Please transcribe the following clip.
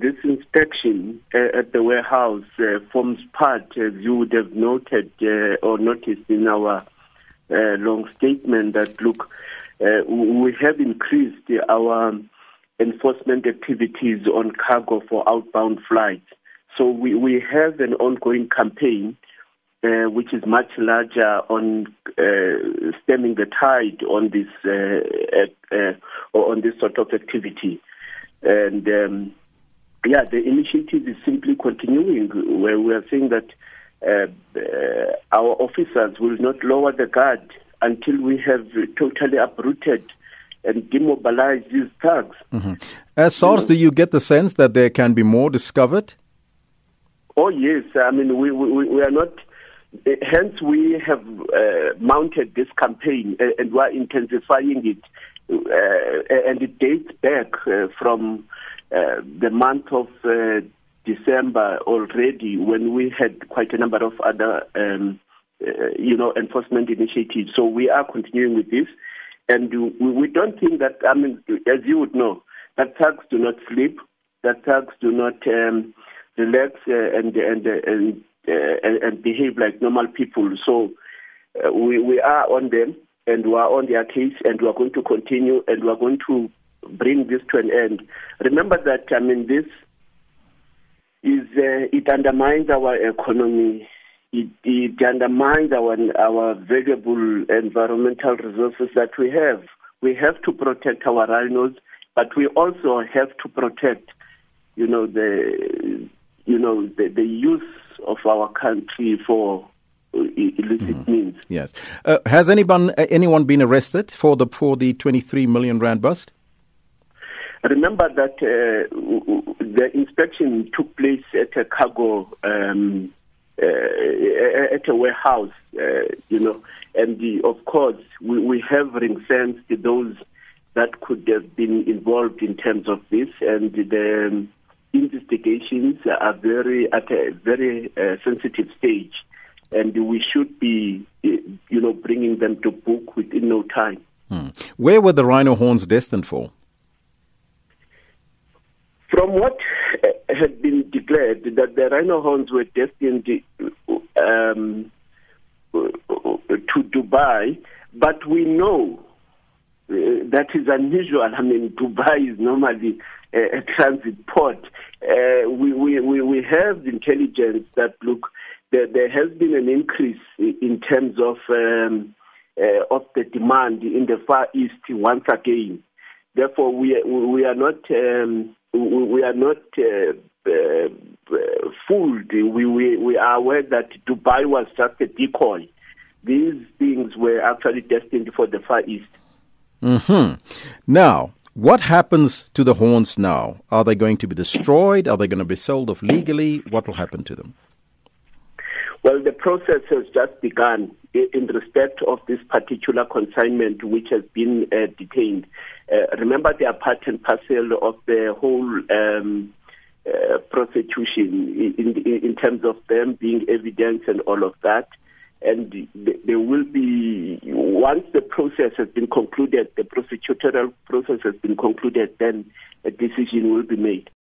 This inspection uh, at the warehouse uh, forms part, as you would have noted uh, or noticed in our uh, long statement, that look, uh, we have increased our enforcement activities on cargo for outbound flights. So we, we have an ongoing campaign uh, which is much larger on stemming the tide on this on this sort of activity. And um, yeah, the initiative is simply continuing where we are saying that uh, uh, our officers will not lower the guard until we have totally uprooted and demobilized these thugs. Mm-hmm. As SARS, do you get the sense that there can be more discovered? Oh yes, I mean we we, we are not. Hence, we have uh, mounted this campaign uh, and we are intensifying it, uh, and it dates back uh, from uh, the month of uh, December already when we had quite a number of other, um, uh, you know, enforcement initiatives. So we are continuing with this, and we, don't think that. I mean, as you would know, that thugs do not sleep, that thugs do not um, relax uh, and and and, uh, and and behave like normal people. So uh, we we are on them and we are on their case, and we are going to continue, and we are going to bring this to an end. Remember that I mean this is uh, it undermines our economy. It, it undermines our our valuable environmental resources that we have. We have to protect our rhinos, but we also have to protect, you know, the you know the, the use of our country for illicit mm-hmm. means. Yes. Uh, has anyone anyone been arrested for the for the 23 million rand bust? Remember that uh, the inspection took place at a cargo, um, uh, at a warehouse, uh, you know, and the, of course we, we have ring fenced those that could have been involved in terms of this, and the um, investigations are very at a very uh, sensitive stage, and we should be, uh, you know, bringing them to book within no time. Hmm. Where were the rhino horns destined for? From what uh, had been declared, that the rhino horns were destined um, to Dubai, but we know uh, that is unusual. I mean, Dubai is normally a, a transit port. Uh, we, we, we have intelligence that look, there, there has been an increase in terms of um, uh, of the demand in the Far East once again. Therefore, we we are not um, we are not uh, uh, fooled. We, we, we are aware that Dubai was just a decoy. These things were actually destined for the Far East. Hmm. Now, what happens to the horns now? Are they going to be destroyed? Are they going to be sold off legally? What will happen to them? Well, the process has just begun in respect of this particular consignment which has been uh, detained. Uh, remember, they are part and parcel of the whole um, uh, prosecution in, in, in, terms of them being evidence and all of that. And there will be, once the process has been concluded, the prosecutorial process has been concluded, then a decision will be made.